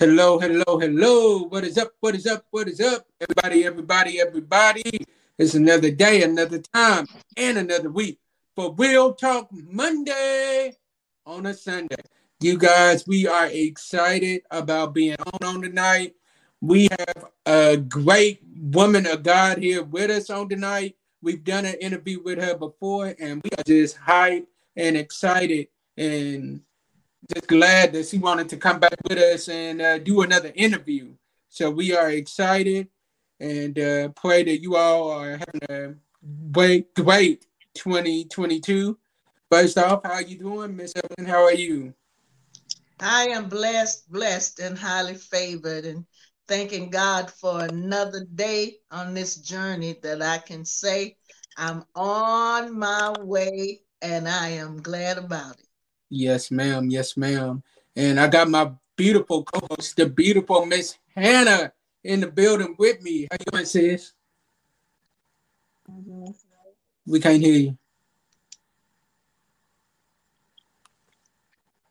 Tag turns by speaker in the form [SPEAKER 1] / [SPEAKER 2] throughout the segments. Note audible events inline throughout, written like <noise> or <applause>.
[SPEAKER 1] Hello, hello, hello. What is up? What is up? What is up? Everybody, everybody, everybody. It's another day, another time, and another week for Real Talk Monday on a Sunday. You guys, we are excited about being on on tonight. We have a great woman of God here with us on tonight. We've done an interview with her before, and we are just hyped and excited and just glad that she wanted to come back with us and uh, do another interview. So we are excited and uh, pray that you all are having a great, great 2022. First off, how are you doing, Miss Evelyn? How are you?
[SPEAKER 2] I am blessed, blessed, and highly favored, and thanking God for another day on this journey that I can say I'm on my way, and I am glad about it.
[SPEAKER 1] Yes, ma'am. Yes, ma'am. And I got my beautiful co-host, the beautiful Miss Hannah, in the building with me. How you doing, sis? We can't hear you.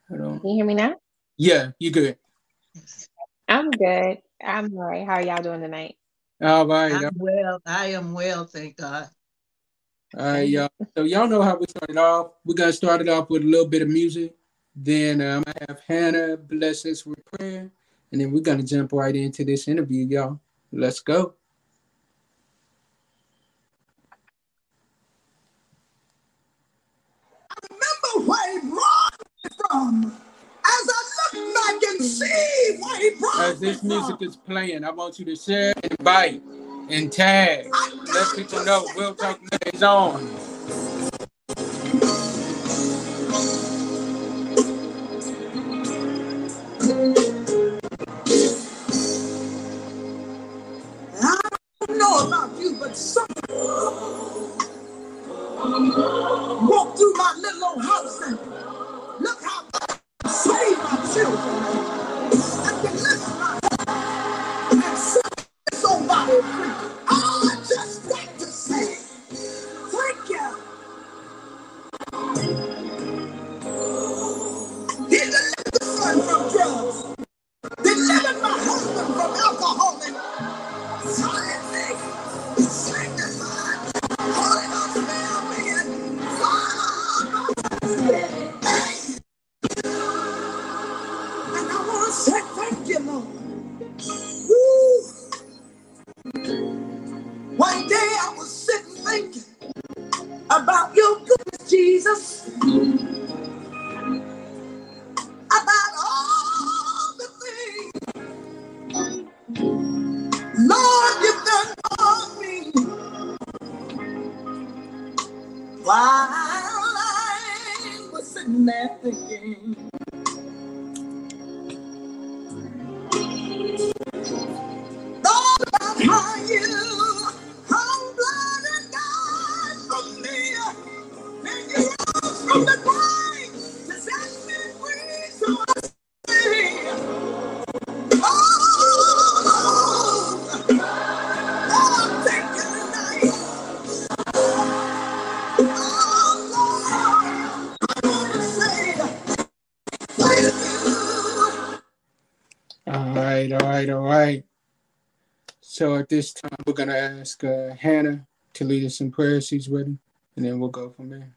[SPEAKER 3] Hold on. Can you hear me now?
[SPEAKER 1] Yeah, you good.
[SPEAKER 3] I'm good. I'm all right. How are y'all doing tonight?
[SPEAKER 1] All right.
[SPEAKER 2] I'm well. I am well, thank God.
[SPEAKER 1] All right, y'all. So y'all know how we started off. We got gonna start it off with a little bit of music. Then um, I have Hannah bless us with prayer, and then we're gonna jump right into this interview, y'all. Let's go.
[SPEAKER 4] I remember where he brought me from. As I look back and see where he brought
[SPEAKER 1] As this music is playing, I want you to share, invite, and tag. Let people know Real Talk is on.
[SPEAKER 4] I don't know about you, but walked through my little old house and about your goodness, Jesus.
[SPEAKER 1] This time, we're gonna ask uh, Hannah to lead us in prayer. She's ready, and then we'll go from there.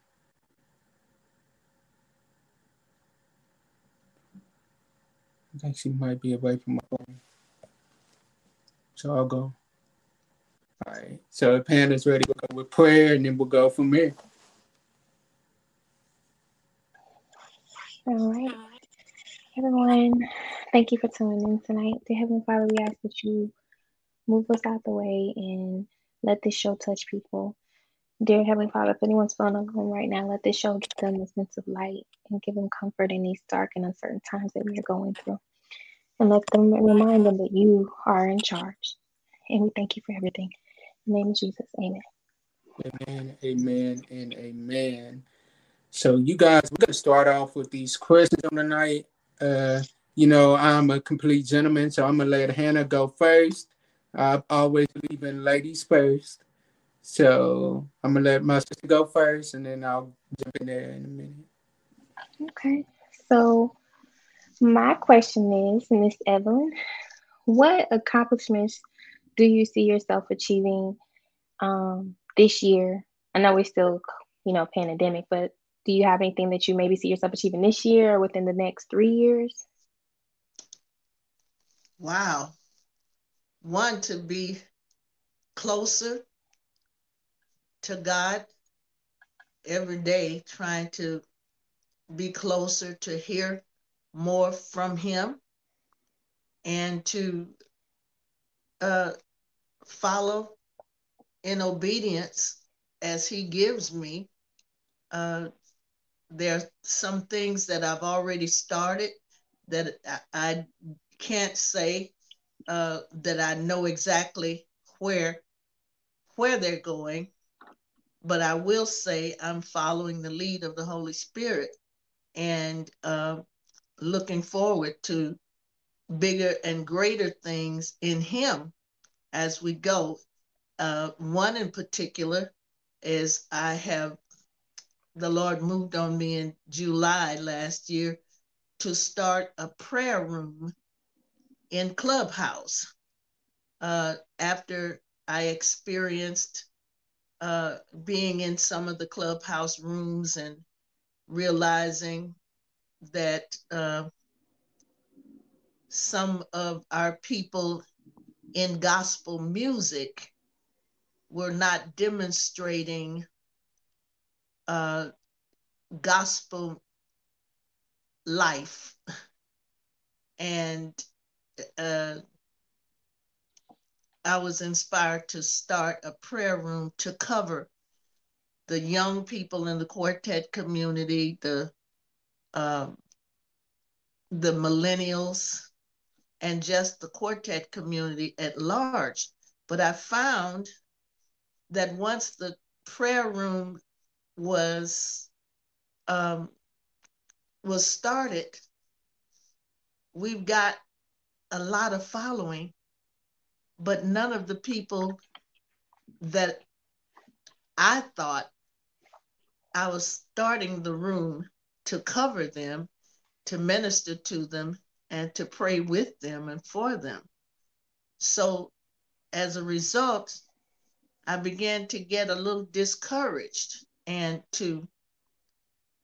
[SPEAKER 1] I think she might be away from my phone, so I'll go. All right. So if Hannah's ready, we'll go with prayer, and then we'll go from there.
[SPEAKER 3] All right. Everyone, thank you for tuning in tonight. Dear Heavenly Father, we ask that you move us out the way and let this show touch people. Dear Heavenly Father, if anyone's feeling alone right now, let this show give them a sense of light and give them comfort in these dark and uncertain times that we are going through. And let them remind them that you are in charge. And we thank you for everything. In the name of Jesus, amen.
[SPEAKER 1] Amen, amen, and amen. So you guys, we're gonna start off with these questions on the night. Uh, you know, I'm a complete gentleman, so I'm gonna let Hannah go first. I always believe in ladies first. So I'm gonna let my sister go first, and then I'll jump in there in a minute.
[SPEAKER 3] Okay. So My question is, Miss Evelyn, what accomplishments do you see yourself achieving um, this year? I know we're still, you know, pandemic, but do you have anything that you maybe see yourself achieving this year or within the next three years?
[SPEAKER 2] Wow. One, to be closer to God every day, trying to be closer to hear more from Him and to uh, follow in obedience as He gives me. Uh, there are some things that I've already started that I, I can't say uh, that I know exactly where where they're going, but I will say I'm following the lead of the Holy Spirit and uh, looking forward to bigger and greater things in Him as we go. Uh, one in particular is I have the Lord moved on me in July last year to start a prayer room in Clubhouse. Uh, after I experienced uh, being in some of the Clubhouse rooms and realizing that uh, some of our people in gospel music were not demonstrating uh, gospel life. <laughs> And uh, I was inspired to start a prayer room to cover the young people in the quartet community, the um, the millennials, and just the quartet community at large. But I found that once the prayer room was um, was started, we've got a lot of following, but none of the people that I thought I was starting the room to cover them, to minister to them, and to pray with them and for them. So as a result, I began to get a little discouraged and to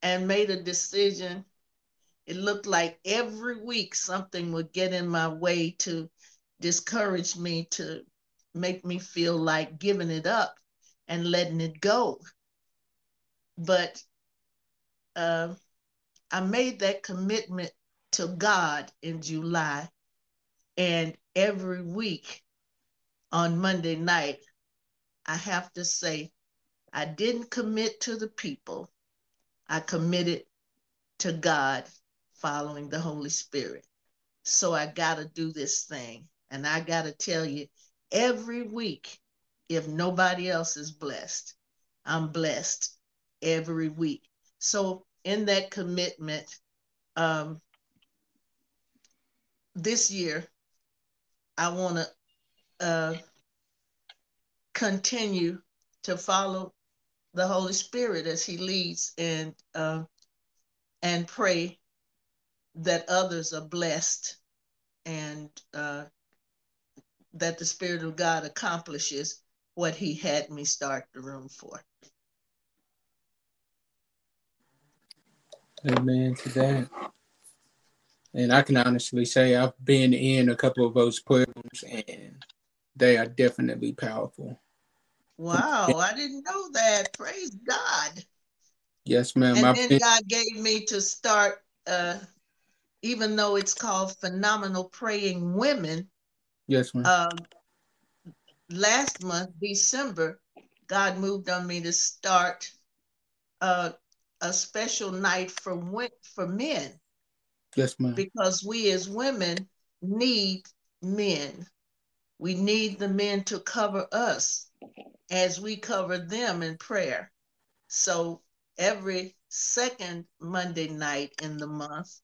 [SPEAKER 2] and made a decision it looked like every week something would get in my way to discourage me, to make me feel like giving it up and letting it go. But uh, I made that commitment to God in July. And every week on Monday night, I have to say, I didn't commit to the people, I committed to God following the Holy Spirit. So I got to do this thing. And I got to tell you, every week, if nobody else is blessed, I'm blessed every week. So in that commitment, um, this year, I want to uh, continue to follow the Holy Spirit as He leads and uh, and pray that others are blessed and uh, that the Spirit of God accomplishes what He had me start the room for.
[SPEAKER 1] Amen to that. And I can honestly say I've been in a couple of those programs and they are definitely powerful.
[SPEAKER 2] Wow, I didn't know that. Praise God.
[SPEAKER 1] Yes, ma'am.
[SPEAKER 2] And then
[SPEAKER 1] been-
[SPEAKER 2] God gave me to start uh, even though it's called Phenomenal Praying Women,
[SPEAKER 1] yes, ma'am.
[SPEAKER 2] um, last month, December, God moved on me to start uh, a special night for for men
[SPEAKER 1] yes, ma'am.
[SPEAKER 2] because we as women need men. We need the men to cover us as we cover them in prayer. So every second Monday night in the month,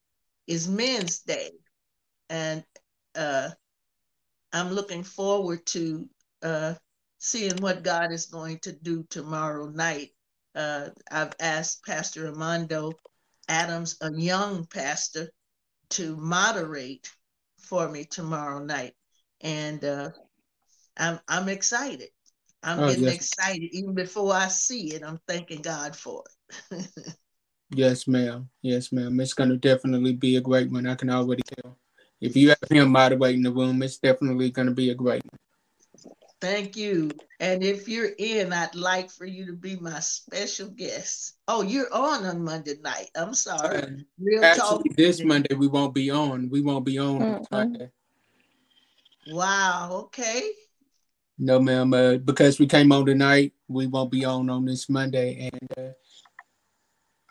[SPEAKER 2] is Men's Day. And uh, I'm looking forward to uh, seeing what God is going to do tomorrow night. Uh, I've asked Pastor Armando Adams, a young pastor, to moderate for me tomorrow night, and uh, I'm I'm excited. I'm
[SPEAKER 1] Oh,
[SPEAKER 2] getting
[SPEAKER 1] yes.
[SPEAKER 2] excited even before I see it. I'm thanking God for it. <laughs>
[SPEAKER 1] Yes, ma'am. Yes, ma'am. It's gonna definitely be a great one. I can already tell. If you have him moderating the room, it's definitely gonna be a great one.
[SPEAKER 2] Thank you. And if you're in, I'd like for you to be my special guest. Oh, you're on on Monday night. I'm sorry.
[SPEAKER 1] And
[SPEAKER 2] Real talk.
[SPEAKER 1] actually, this Monday we won't be on. We won't be on. Monday.
[SPEAKER 2] Wow. Okay.
[SPEAKER 1] No, ma'am. Uh, because we came on tonight, we won't be on on this Monday, and uh,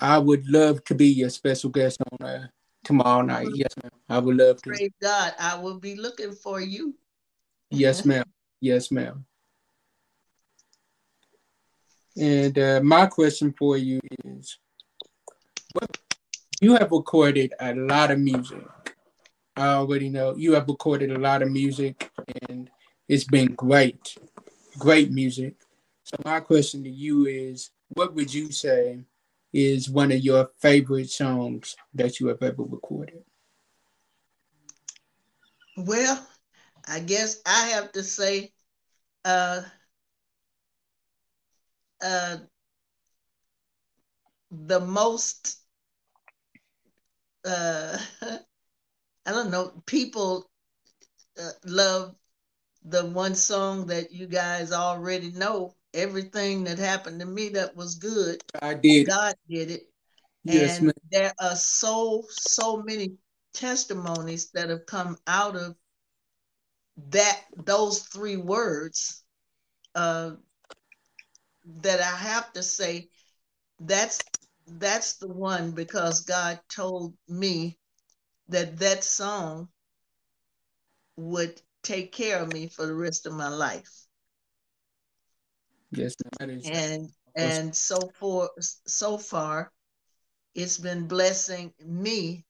[SPEAKER 1] I would love to be your special guest on uh, tomorrow night. Yes, ma'am. I would love to.
[SPEAKER 2] Praise God. I will be looking for you.
[SPEAKER 1] Yes, ma'am. Yes, ma'am. And uh, my question for you is, what, you have recorded a lot of music. I already know you have recorded a lot of music, and it's been great, great music. So my question to you is, what would you say is one of your favorite songs that you have ever recorded?
[SPEAKER 2] Well, I guess I have to say, uh, uh, the most, uh, <laughs> I don't know, people uh, love the one song that you guys already know. Everything that happened to me that was good,
[SPEAKER 1] I did.
[SPEAKER 2] God did it.
[SPEAKER 1] Yes,
[SPEAKER 2] and
[SPEAKER 1] ma'am.
[SPEAKER 2] there are so so many testimonies that have come out of that those three words uh, that I have to say that's that's the one because God told me that that song would take care of me for the rest of my life
[SPEAKER 1] Yes. That is.
[SPEAKER 2] and and so for so far it's been blessing me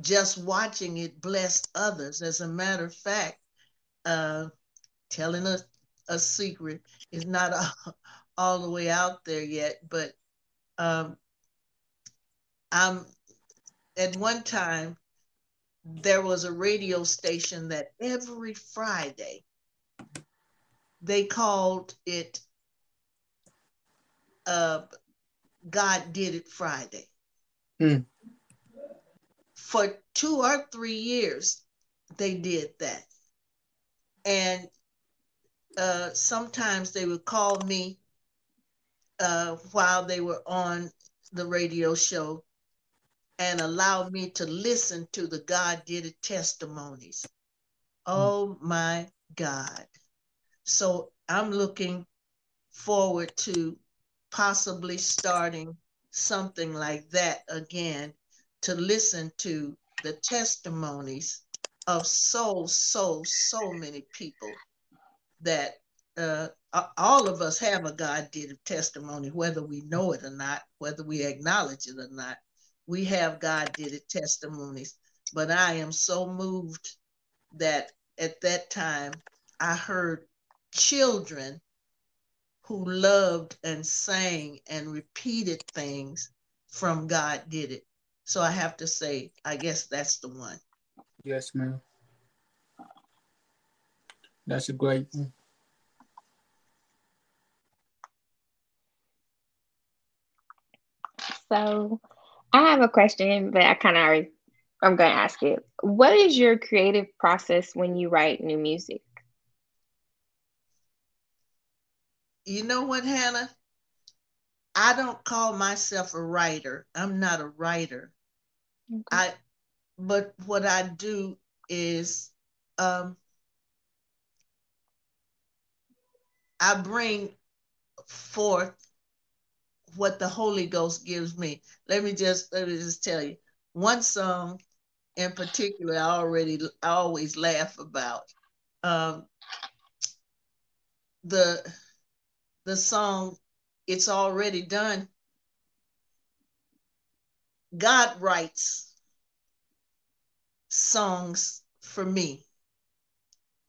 [SPEAKER 2] just watching it bless others as a matter of fact uh telling a, a secret is not all, <laughs> all the way out there yet but um i'm at one time there was a radio station that every friday they called it uh god did it friday
[SPEAKER 1] Hmm.
[SPEAKER 2] for two or three years they did that and uh, sometimes they would call me uh, while they were on the radio show and allow me to listen to the God did it testimonies. Oh my God. So I'm looking forward to possibly starting something like that again to listen to the testimonies of so, so, so many people that uh, all of us have a God did it testimony, whether we know it or not, whether we acknowledge it or not. We have God did it testimonies. But I am so moved that at that time I heard children who loved and sang and repeated things from God did it. So I have to say, I guess that's the one.
[SPEAKER 1] Yes, ma'am. That's a great one.
[SPEAKER 3] So I have a question, but I kind of already, I'm going to ask it. What is your creative process when you write new music?
[SPEAKER 2] You know what, Hannah? I don't call myself a writer. I'm not a writer.
[SPEAKER 3] Okay.
[SPEAKER 2] I but what I do is um I bring forth what the Holy Ghost gives me. Let me just let me just tell you. One song in particular I already I always laugh about. Um the the song It's Already Done. God writes songs for me.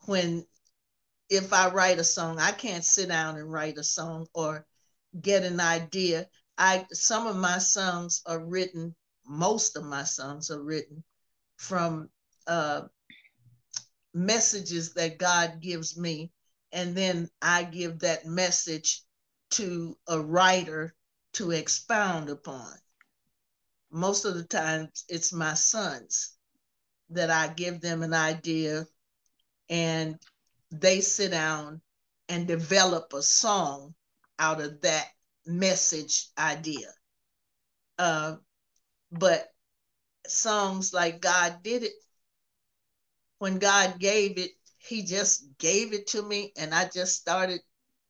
[SPEAKER 2] When if I write a song, I can't sit down and write a song or get an idea. I some of my songs are written, most of my songs are written from uh, messages that God gives me, and then I give that message to a writer to expound upon. Most of the times, it's my sons that I give them an idea and they sit down and develop a song out of that message idea. Uh, but songs like God did it, when God gave it, He just gave it to me, and I just started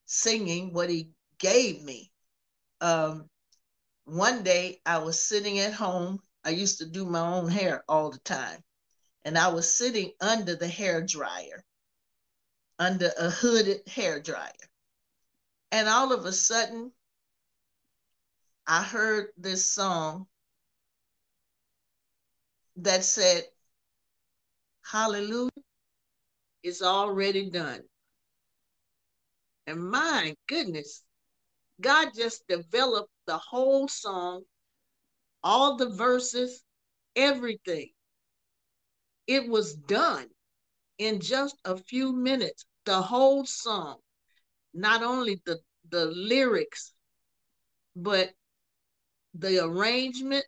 [SPEAKER 2] singing what He gave me. Um, one day I was sitting at home. I used to do my own hair all the time. And I was sitting under the hair dryer, under a hooded hair dryer. And all of a sudden, I heard this song that said, Hallelujah is already done. And my goodness, God just developed the whole song, all the verses, everything. It was done in just a few minutes, the whole song, not only the, the lyrics, but the arrangement.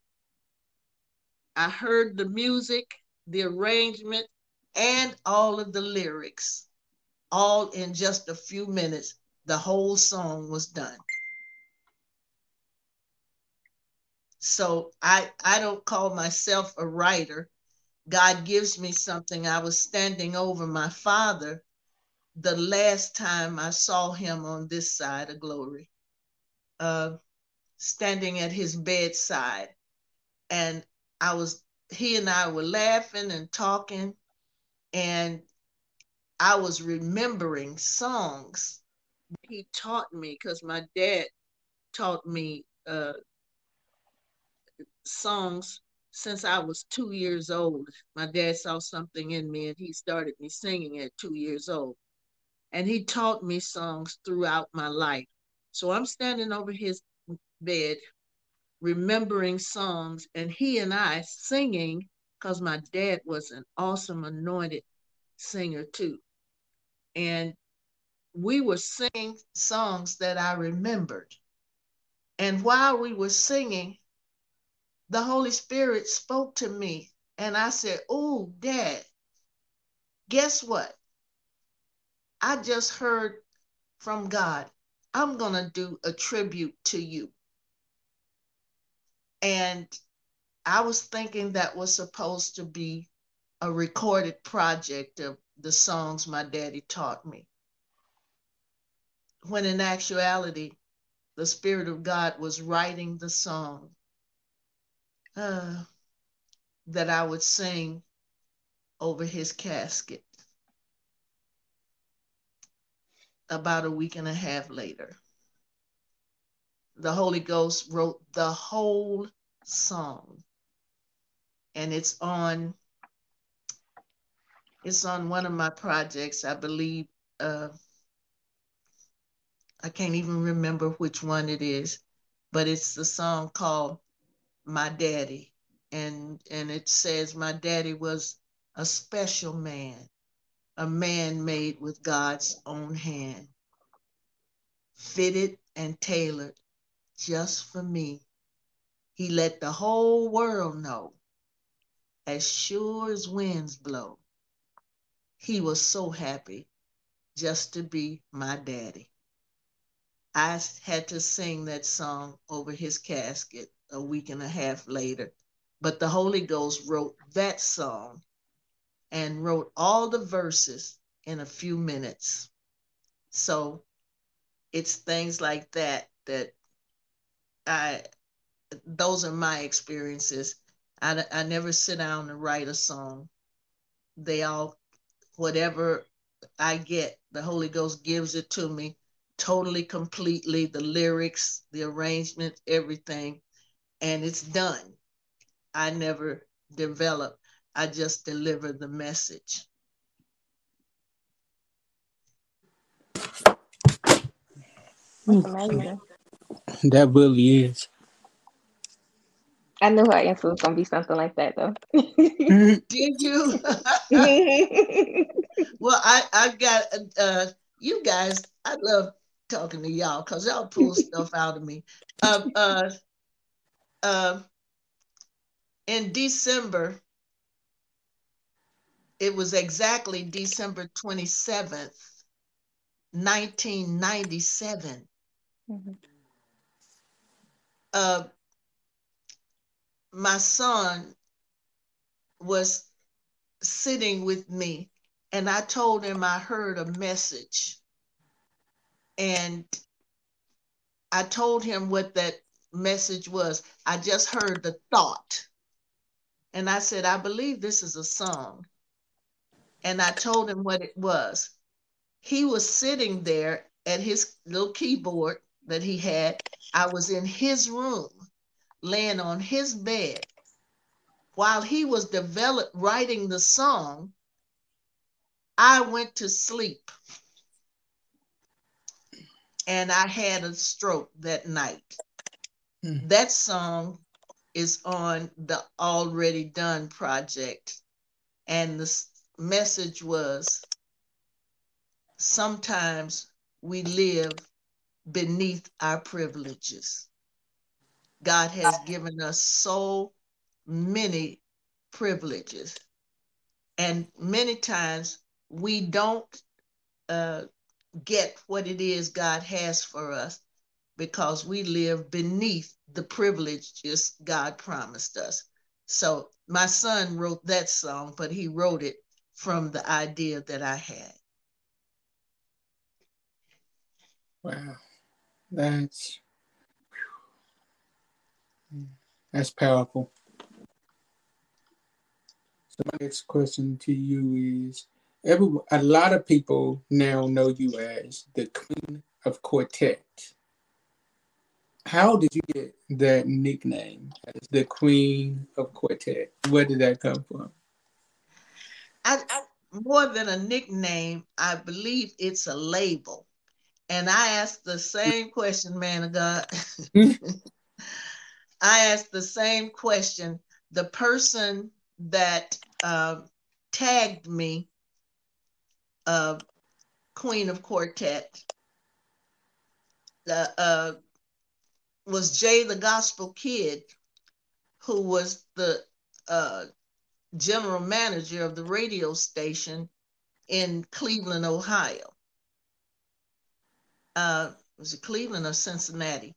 [SPEAKER 2] I heard the music, the arrangement, and all of the lyrics, all in just a few minutes. The whole song was done. So I I don't call myself a writer. God gives me something. I was standing over my father the last time I saw him on this side of glory, uh, standing at his bedside. And I was, he and I were laughing and talking, and I was remembering songs he taught me because my dad taught me uh, songs since I was two years old. My dad saw something in me and he started me singing at two years old. And he taught me songs throughout my life. So I'm standing over his bed, remembering songs, and he and I singing because my dad was an awesome anointed singer too. And we were singing songs that I remembered. And while we were singing, the Holy Spirit spoke to me and I said, Oh, Dad, guess what? I just heard from God. I'm going to do a tribute to you. And I was thinking that was supposed to be a recorded project of the songs my daddy taught me. When in actuality, the Spirit of God was writing the song uh, that I would sing over his casket about a week and a half later. The Holy Ghost wrote the whole song and it's on it's on one of my projects i believe uh, i can't even remember which one it is but it's the song called my daddy. And and it says my daddy was a special man a man made with god's own hand fitted and tailored just for me. He let the whole world know as sure as winds blow he was so happy just to be my daddy i had to sing that song over his casket a week and a half later. But the Holy Ghost wrote that song and wrote all the verses in a few minutes. So it's things like that that I, those are my experiences. I, I never sit down and write a song. They all, whatever I get, the Holy Ghost gives it to me totally, completely the lyrics, the arrangement, everything and it's done. I never develop, I just deliver the message.
[SPEAKER 1] That really is.
[SPEAKER 3] I knew her answer was gonna be something like that though. <laughs>
[SPEAKER 2] Did you? <laughs> well, I I got uh you guys. I love talking to y'all because y'all pull stuff out of me. Uh, uh, uh, in December, it was exactly December 27th, 1997. Mm-hmm. Uh, my son was sitting with me and I told him I heard a message. And I told him what that message was. I just heard the thought. And I said, I believe this is a song. And I told him what it was. He was sitting there at his little keyboard that he had. I was in his room, laying on his bed. While he was develop writing the song, I went to sleep. And I had a stroke that night. Hmm. That song is on the Already Done project. And the message was sometimes we live beneath our privileges. God has given us so many privileges. And many times we don't uh, get what it is God has for us because we live beneath the privileges God promised us. So my son wrote that song, but he wrote it from the idea that I had.
[SPEAKER 1] Wow, that's that's powerful. So my next question to you is: Every a lot of people now know you as the Queen of Quartet. How did you get that nickname as the Queen of Quartet? Where did that come from?
[SPEAKER 2] I, I, more than a nickname, I believe it's a label. And I asked the same question, man of God. <laughs> I asked the same question. The person that uh, tagged me, uh, Queen of Quartet, uh, was Jay the Gospel Kid, who was the uh, general manager of the radio station in Cleveland, Ohio. Uh, was it Cleveland or Cincinnati?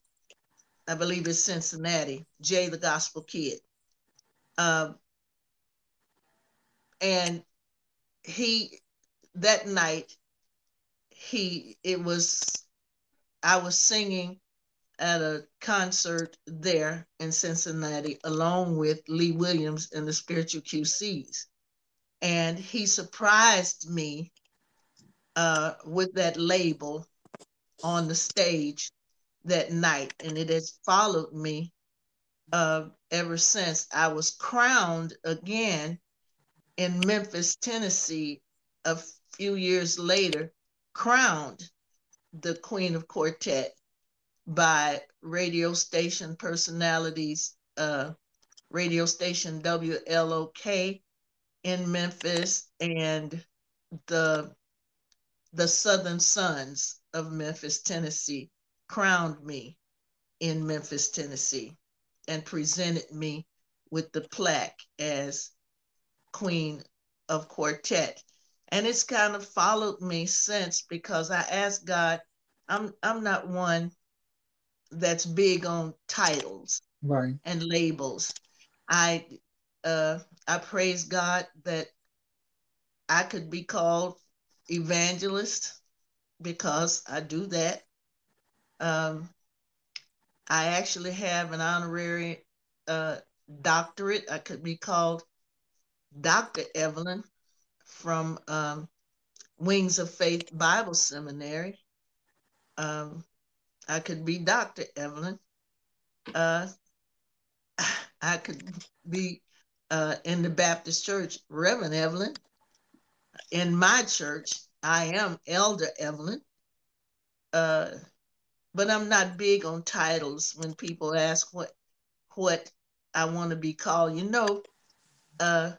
[SPEAKER 2] I believe it's Cincinnati. Jay the Gospel Kid. Uh, and he that night he it was I was singing at a concert there in Cincinnati along with Lee Williams and the Spiritual QCs. And he surprised me uh, with that label on the stage that night. And it has followed me uh, ever since. I was crowned again in Memphis, Tennessee, a few years later, crowned the Queen of Quartet by radio station personalities, uh, radio station WLOK in Memphis and the the Southern Sons of Memphis, Tennessee, crowned me in Memphis, Tennessee, and presented me with the plaque as Queen of Quartet. And it's kind of followed me since because I asked God, I'm I'm not one that's big on titles
[SPEAKER 1] right.
[SPEAKER 2] and labels. I uh, I praise God that I could be called evangelist because I do that. Um, I actually have an honorary uh, doctorate. I could be called Dr. Evelyn from um, Wings of Faith Bible Seminary. Um, I could be Dr. Evelyn. Uh, <sighs> I could be uh, in the Baptist Church, Reverend Evelyn. In my church, I am Elder Evelyn. Uh, but I'm not big on titles when people ask what what I want to be called. You know, uh,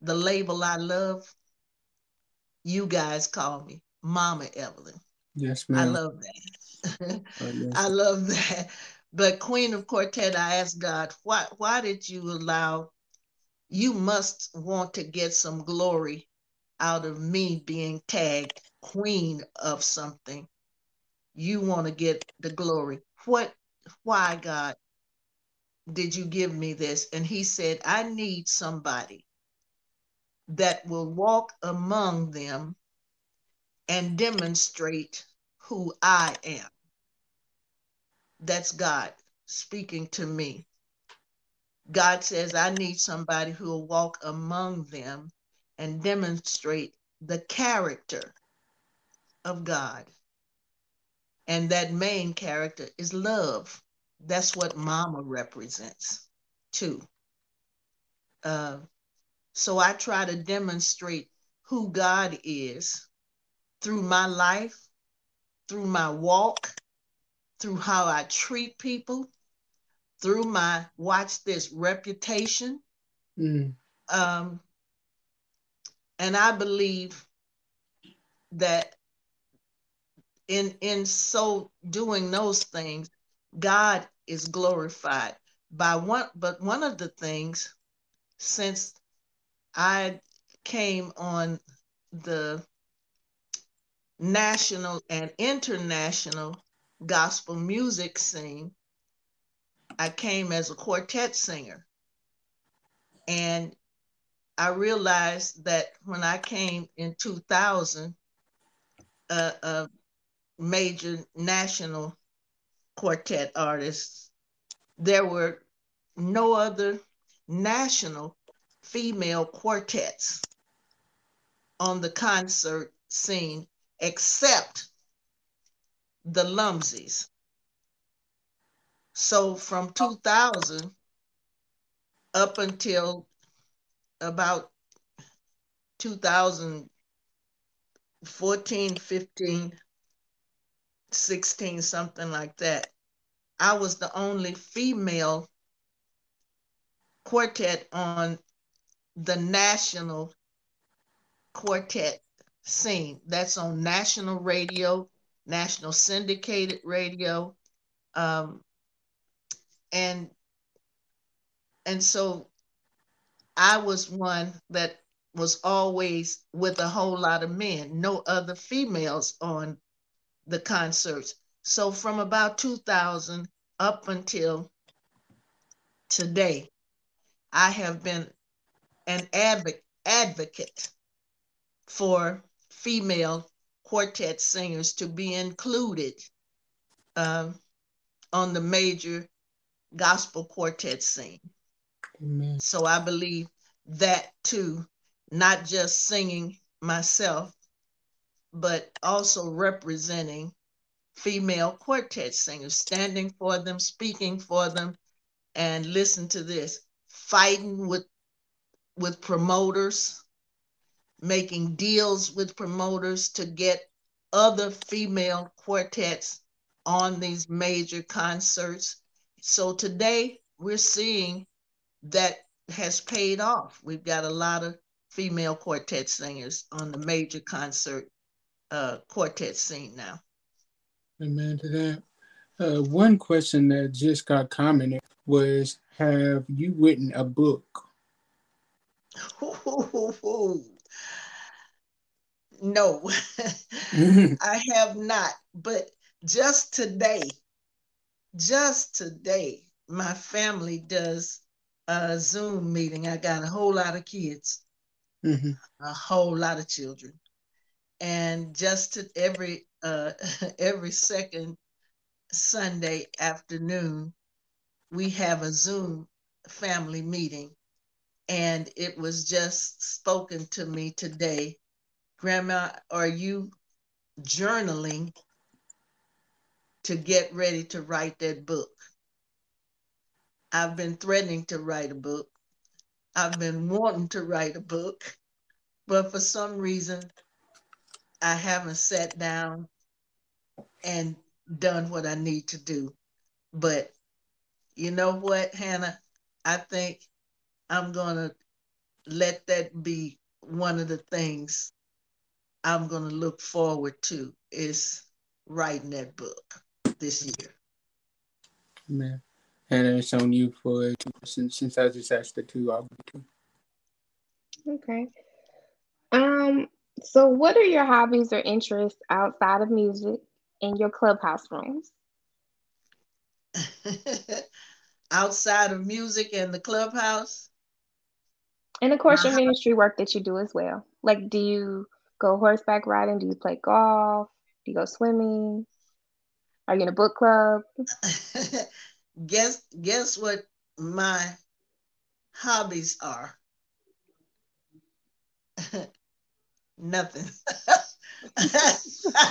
[SPEAKER 2] the label I love, you guys call me Mama Evelyn.
[SPEAKER 1] Yes, ma'am.
[SPEAKER 2] I love that.
[SPEAKER 1] Oh, <laughs> yes.
[SPEAKER 2] I love that. But Queen of Quartet, I asked God, why why did you allow you must want to get some glory out of me being tagged queen of something. You want to get the glory. What why God did you give me this? And he said, I need somebody that will walk among them and demonstrate who I am. That's God speaking to me. God says, I need somebody who will walk among them and demonstrate the character of God. And that main character is love. That's what mama represents too. Uh, so I try to demonstrate who God is through my life, through my walk, through how I treat people, through my watch this reputation.
[SPEAKER 1] Mm.
[SPEAKER 2] Um, and I believe that in in so doing those things, God is glorified by one. But one of the things, since I came on the national and international gospel music scene, I came as a quartet singer. And I realized that when I came in 2000, uh, a major national quartet artists, there were no other national female quartets on the concert scene except the Lumsies. So from 2000 up until about 2014, 15, 16, something like that, I was the only female quartet on the national quartet scene. That's on national radio, national syndicated radio. Um, and and so I was one that was always with a whole lot of men, no other females on the concerts. So from about 2000 up until today, I have been an advocate advocate for female quartet singers to be included um, on the major gospel quartet scene.
[SPEAKER 1] Amen.
[SPEAKER 2] So I believe that too, not just singing myself, but also representing female quartet singers, standing for them, speaking for them, and listen to this, fighting with with promoters, making deals with promoters to get other female quartets on these major concerts. So today we're seeing that has paid off. We've got a lot of female quartet singers on the major concert uh, quartet scene now.
[SPEAKER 1] Amen to that. Uh, one question that just got commented was Have you written a book? <laughs>
[SPEAKER 2] no, <laughs> I have not. But just today, just today, my family does a Zoom meeting. I got a whole lot of kids,
[SPEAKER 1] Mhm.
[SPEAKER 2] a whole lot of children, and just to every uh, <laughs> every second Sunday afternoon, we have a Zoom family meeting, and it was just spoken to me today. Grandma, are you journaling to get ready to write that book? I've been threatening to write a book. I've been wanting to write a book, but for some reason, I haven't sat down and done what I need to do. But you know what, Hannah? I think I'm gonna let that be one of the things I'm gonna look forward to is writing that book this year.
[SPEAKER 1] Man. And it's on you for since, since I just asked the two, I'll two.
[SPEAKER 3] Okay. Um, so what are your hobbies or interests outside of music in your clubhouse rooms? <laughs>
[SPEAKER 2] outside of music and the clubhouse?
[SPEAKER 3] And of course, your ministry work that you do as well. Like, do you go horseback riding? Do you play golf? Do you go swimming? Are you in a book club? <laughs>
[SPEAKER 2] guess guess what my hobbies are? <laughs> Nothing. <laughs>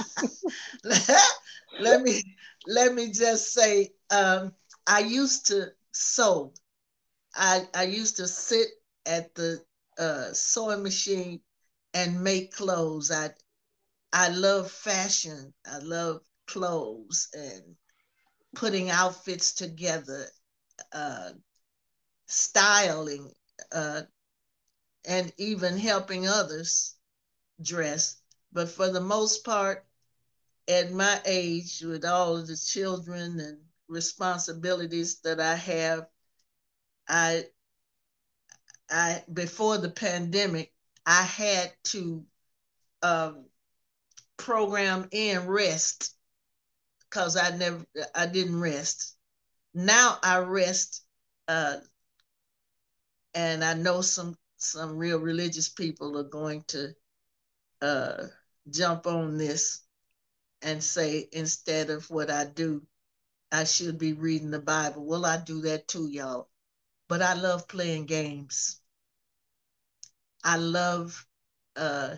[SPEAKER 2] <laughs> let me let me just say um, I used to sew. I I used to sit at the uh, sewing machine and make clothes. I I love fashion. I love clothes and putting outfits together, uh, styling, uh, and even helping others dress. But for the most part, at my age, with all of the children and responsibilities that I have, I, I before the pandemic, I had to um, program in rest because I never, I didn't rest. Now I rest, uh, and I know some some real religious people are going to uh, jump on this and say instead of what I do, I should be reading the Bible. Well, I do that too, y'all. But I love playing games. I love uh,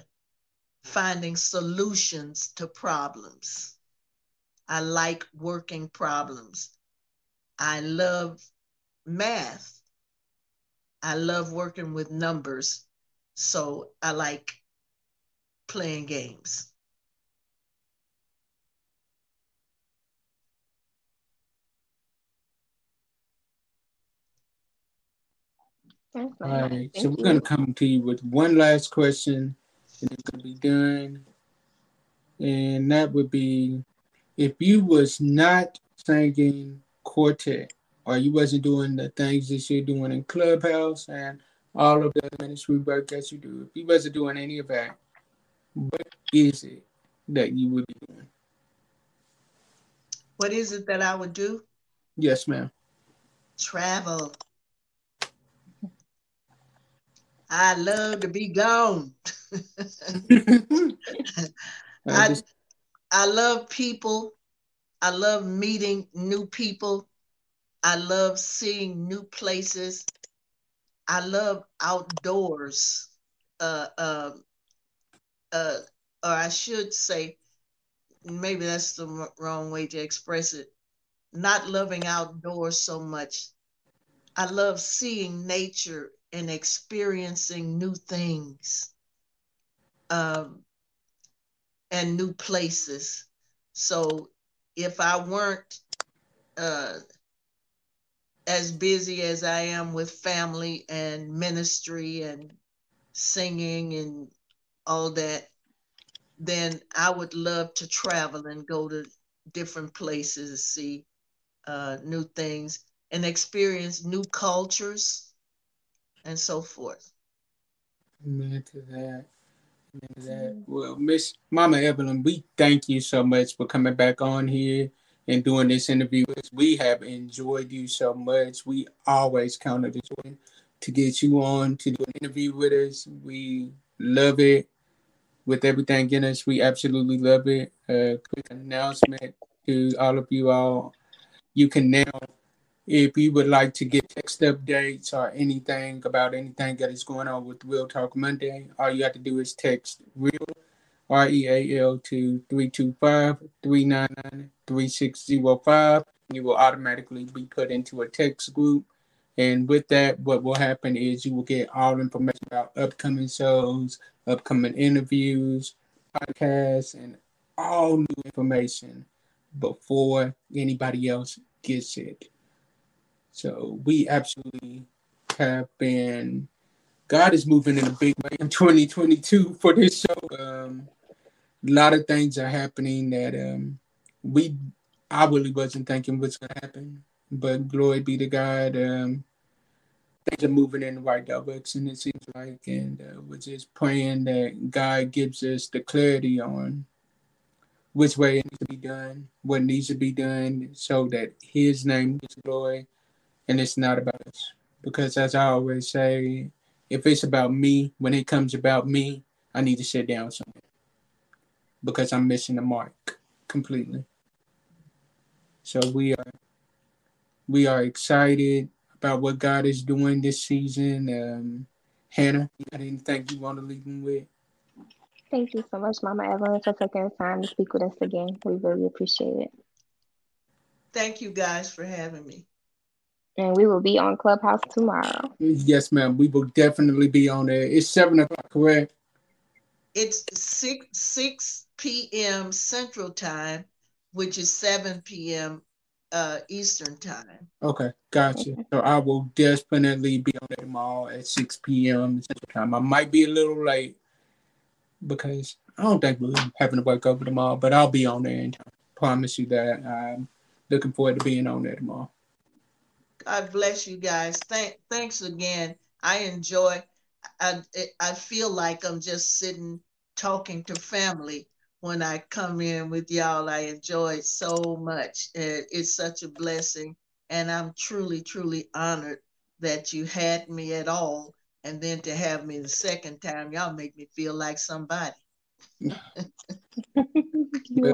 [SPEAKER 2] finding solutions to problems. I like working problems. I love math. I love working with numbers. So I like playing games.
[SPEAKER 1] All right, so we're going to come to you with one last question, and it's going to be done. And that would be, if you was not singing quartet, or you wasn't doing the things that you're doing in Clubhouse and all of the ministry work that you do, if you wasn't doing any of that, what is it that you would be doing?
[SPEAKER 2] What is it that I would do?
[SPEAKER 1] Yes, ma'am.
[SPEAKER 2] Travel. I love to be gone. <laughs> I, I love people. I love meeting new people. I love seeing new places. I love outdoors. Uh, uh, uh, or I should say, maybe that's the wrong way to express it, not loving outdoors so much. I love seeing nature and experiencing new things um, and new places. So if I weren't uh, as busy as I am with family and ministry and singing and all that, then I would love to travel and go to different places, see uh, new things, and experience new cultures and so forth.
[SPEAKER 1] Amen to that. Amen to that. Well, Miss Mama Evelin, we thank you so much for coming back on here and doing this interview. We have enjoyed you so much. We always count it joy to get you on to do an interview with us. We love it with everything Guinness. We absolutely love it. A uh, quick announcement to all of you all. You can now, if you would like to get text updates or anything about anything that is going on with Real Talk Monday, all you have to do is text Real R E A L to 325 399 3605. You will automatically be put into a text group. And with that, what will happen is you will get all information about upcoming shows, upcoming interviews, podcasts, and all new information before anybody else gets it. So we absolutely have been. God is moving in a big way in 2022 for this show. Um, a lot of things are happening that um, we I really wasn't thinking was gonna happen. But glory be to God. Um, things are moving in the right direction, it seems like, and uh, we're just praying that God gives us the clarity on which way it needs to be done, what needs to be done, so that His name gets glory, and it's not about us. Because as I always say, if it's about me, when it comes about me, I need to sit down somewhere because I'm missing the mark completely. So we are we are excited about what God is doing this season. Um, Hannah, you got anything you want to leave them with?
[SPEAKER 3] Thank you so much, Mama Evelin, for taking the time to speak with us again. We really appreciate it.
[SPEAKER 2] Thank you guys for having me.
[SPEAKER 3] And we will be on Clubhouse tomorrow.
[SPEAKER 1] Yes, ma'am. We will definitely be on there. It's seven o'clock, correct?
[SPEAKER 2] It's six six p.m. Central Time, which is seven p.m. Uh, Eastern Time.
[SPEAKER 1] Okay, gotcha. So I will definitely be on there tomorrow at six p.m. Central Time. I might be a little late because I don't think we're having to work over tomorrow, but I'll be on there in time. Promise you that. I'm looking forward to being on there tomorrow.
[SPEAKER 2] God bless you guys. Thank, thanks again. I enjoy. I I feel like I'm just sitting talking to family when I come in with y'all. I enjoy it so much. It, it's such a blessing, and I'm truly, truly honored that you had me at all, and then to have me the second time. Y'all make me feel like somebody. <laughs>
[SPEAKER 3] you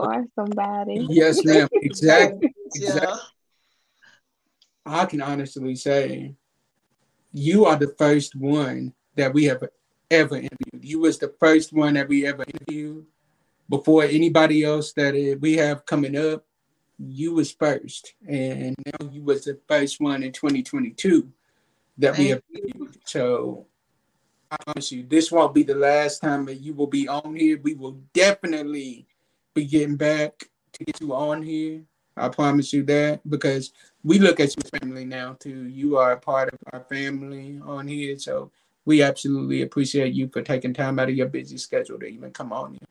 [SPEAKER 3] are somebody.
[SPEAKER 1] Yes, ma'am. Exactly.
[SPEAKER 2] Yeah.
[SPEAKER 1] exactly. I can honestly say you are the first one that we have ever interviewed. You was the first one that we ever interviewed before anybody else that we have coming up. You was first, and now you was the first one in 2022 that we have. So I promise you, this won't be the last time that you will be on here. We will definitely be getting back to get you on here. I promise you that because we look at you as family now too. You are a part of our family on here, so we absolutely appreciate you for taking time out of your busy schedule to even come on here.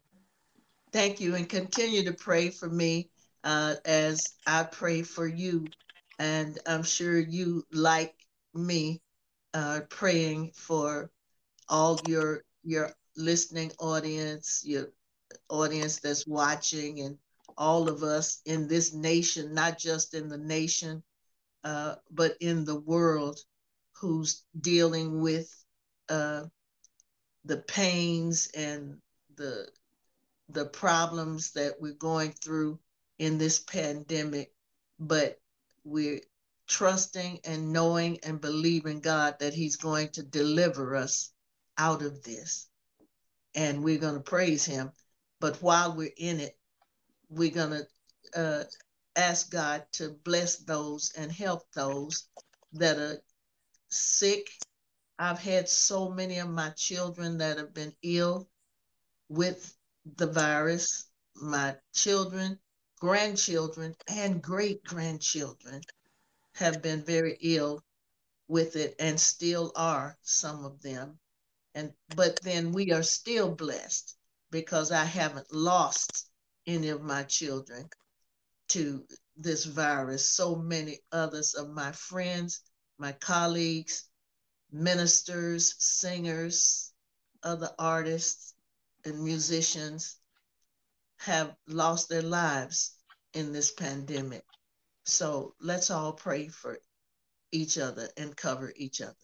[SPEAKER 2] Thank you, and continue to pray for me uh, as I pray for you. And I'm sure you, like me, uh, praying for all your your listening audience, your audience that's watching, and all of us in this nation, not just in the nation, uh, but in the world, who's dealing with uh, the pains and the the problems that we're going through in this pandemic, but we're trusting and knowing and believing God that He's going to deliver us out of this. And we're going to praise Him. But while we're in it, we're going to uh, ask God to bless those and help those that are sick. I've had so many of my children that have been ill with the virus. My children, grandchildren, and great grandchildren have been very ill with it and still are some of them and but then we are still blessed because i haven't lost any of my children to this virus so many others of my friends my colleagues ministers singers other artists and musicians have lost their lives in this pandemic so let's all pray for each other and cover each other.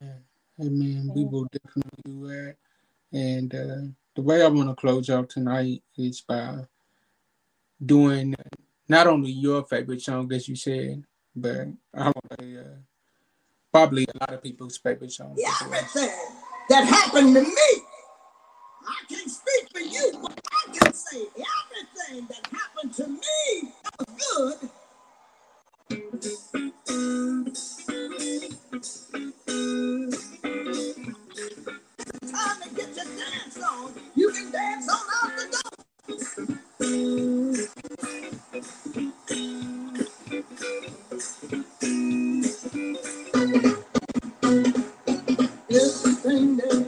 [SPEAKER 1] Amen. Amen. We will definitely do that. And uh, the way I want to close out tonight is by doing not only your favorite song, as you said, but I want to uh, probably a lot of people's favorite song.
[SPEAKER 4] Everything that happened to me, I can't speak for you, but I can say everything that happened to me was good. Time to get your dance on. You can dance on out the door. Everything that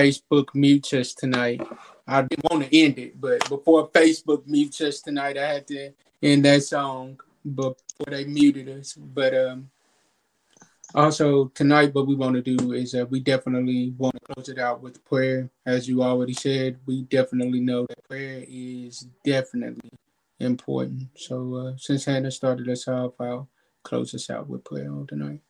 [SPEAKER 1] Facebook mutes us tonight, I didn't want to end it, but before Facebook mutes us tonight, I had to end that song before they muted us. But um, also tonight, what we want to do is uh, we definitely want to close it out with prayer. As you already said, we definitely know that prayer is definitely important. So uh, since Hannah started us off, I'll close us out with prayer on tonight.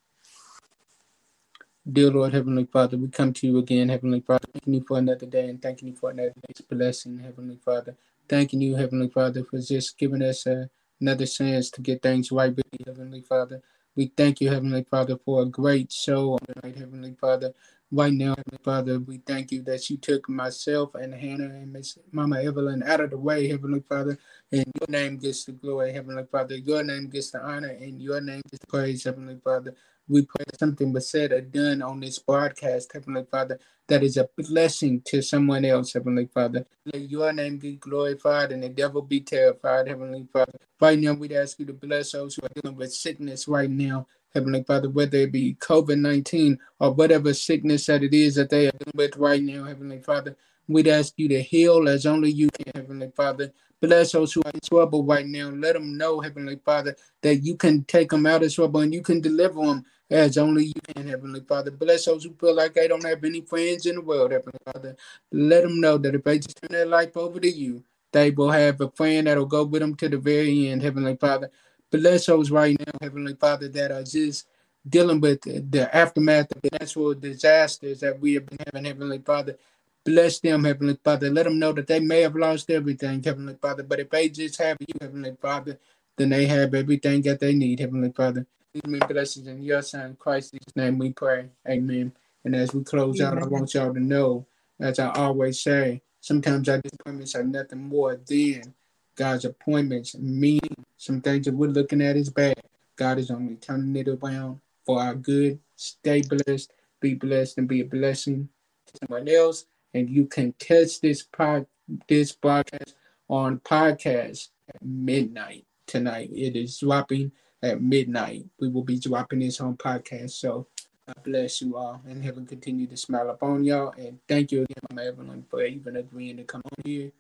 [SPEAKER 1] Dear Lord, Heavenly Father, we come to you again, Heavenly Father, thanking you for another day and thanking you for another day's blessing, Heavenly Father. Thanking you, Heavenly Father, for just giving us uh, another chance to get things right with you, Heavenly Father. We thank you, Heavenly Father, for a great show on tonight, Heavenly Father. Right now, Father, we thank you that you took myself and Hannah and Miss Mama Evelin out of the way, Heavenly Father, and your name gets the glory, Heavenly Father. Your name gets the honor, and your name gets the praise, Heavenly Father. We pray that something was said or done on this broadcast, Heavenly Father, that is a blessing to someone else, Heavenly Father. Let your name be glorified and the devil be terrified, Heavenly Father. Right now, we'd ask you to bless those who are dealing with sickness right now, Heavenly Father, whether it be COVID 19 or whatever sickness that it is that they are dealing with right now, Heavenly Father. We'd ask you to heal as only you can, Heavenly Father. Bless those who are in trouble right now. Let them know, Heavenly Father, that you can take them out of trouble and you can deliver them as only you can, Heavenly Father. Bless those who feel like they don't have any friends in the world, Heavenly Father. Let them know that if they just turn their life over to you, they will have a friend that'll go with them to the very end, Heavenly Father. Bless those right now, Heavenly Father, that are just dealing with the aftermath of the natural disasters that we have been having, Heavenly Father. Bless them, Heavenly Father. Let them know that they may have lost everything, Heavenly Father, but if they just have you, Heavenly Father, then they have everything that they need, Heavenly Father. These many blessings in your Son, Christ's name we pray. Amen. And as we close out, I want y'all to know, as I always say, sometimes our disappointments are nothing more than God's appointments, meaning some things that we're looking at is bad. God is only turning it around for our good. Stay blessed, be blessed, and be a blessing to someone else. And you can catch this pod, this broadcast on podcast at midnight tonight. It is dropping at midnight. We will be dropping this on podcast. So God bless you all and heaven continue to smile upon y'all. And thank you again, Mama Evelin, for even agreeing to come on here.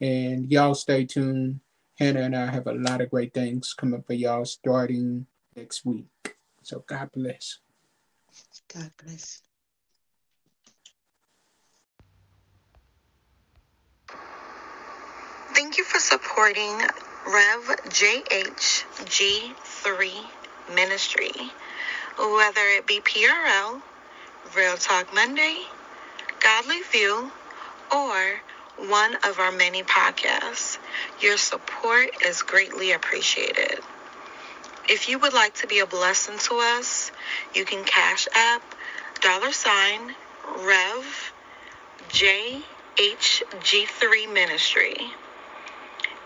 [SPEAKER 1] And y'all stay tuned. Hannah and I have a lot of great things coming for y'all starting next week. So God bless.
[SPEAKER 2] God bless.
[SPEAKER 5] Thank you for supporting Rev JHG3 Ministry, whether it be PRL, Real Talk Monday, Godly View, or one of our many podcasts. Your support is greatly appreciated. If you would like to be a blessing to us, you can cash app dollar sign Rev JHG3 Ministry.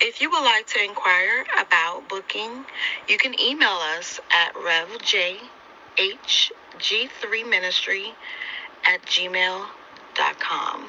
[SPEAKER 5] If you would like to inquire about booking, you can email us at revjhg3ministry at gmail.com.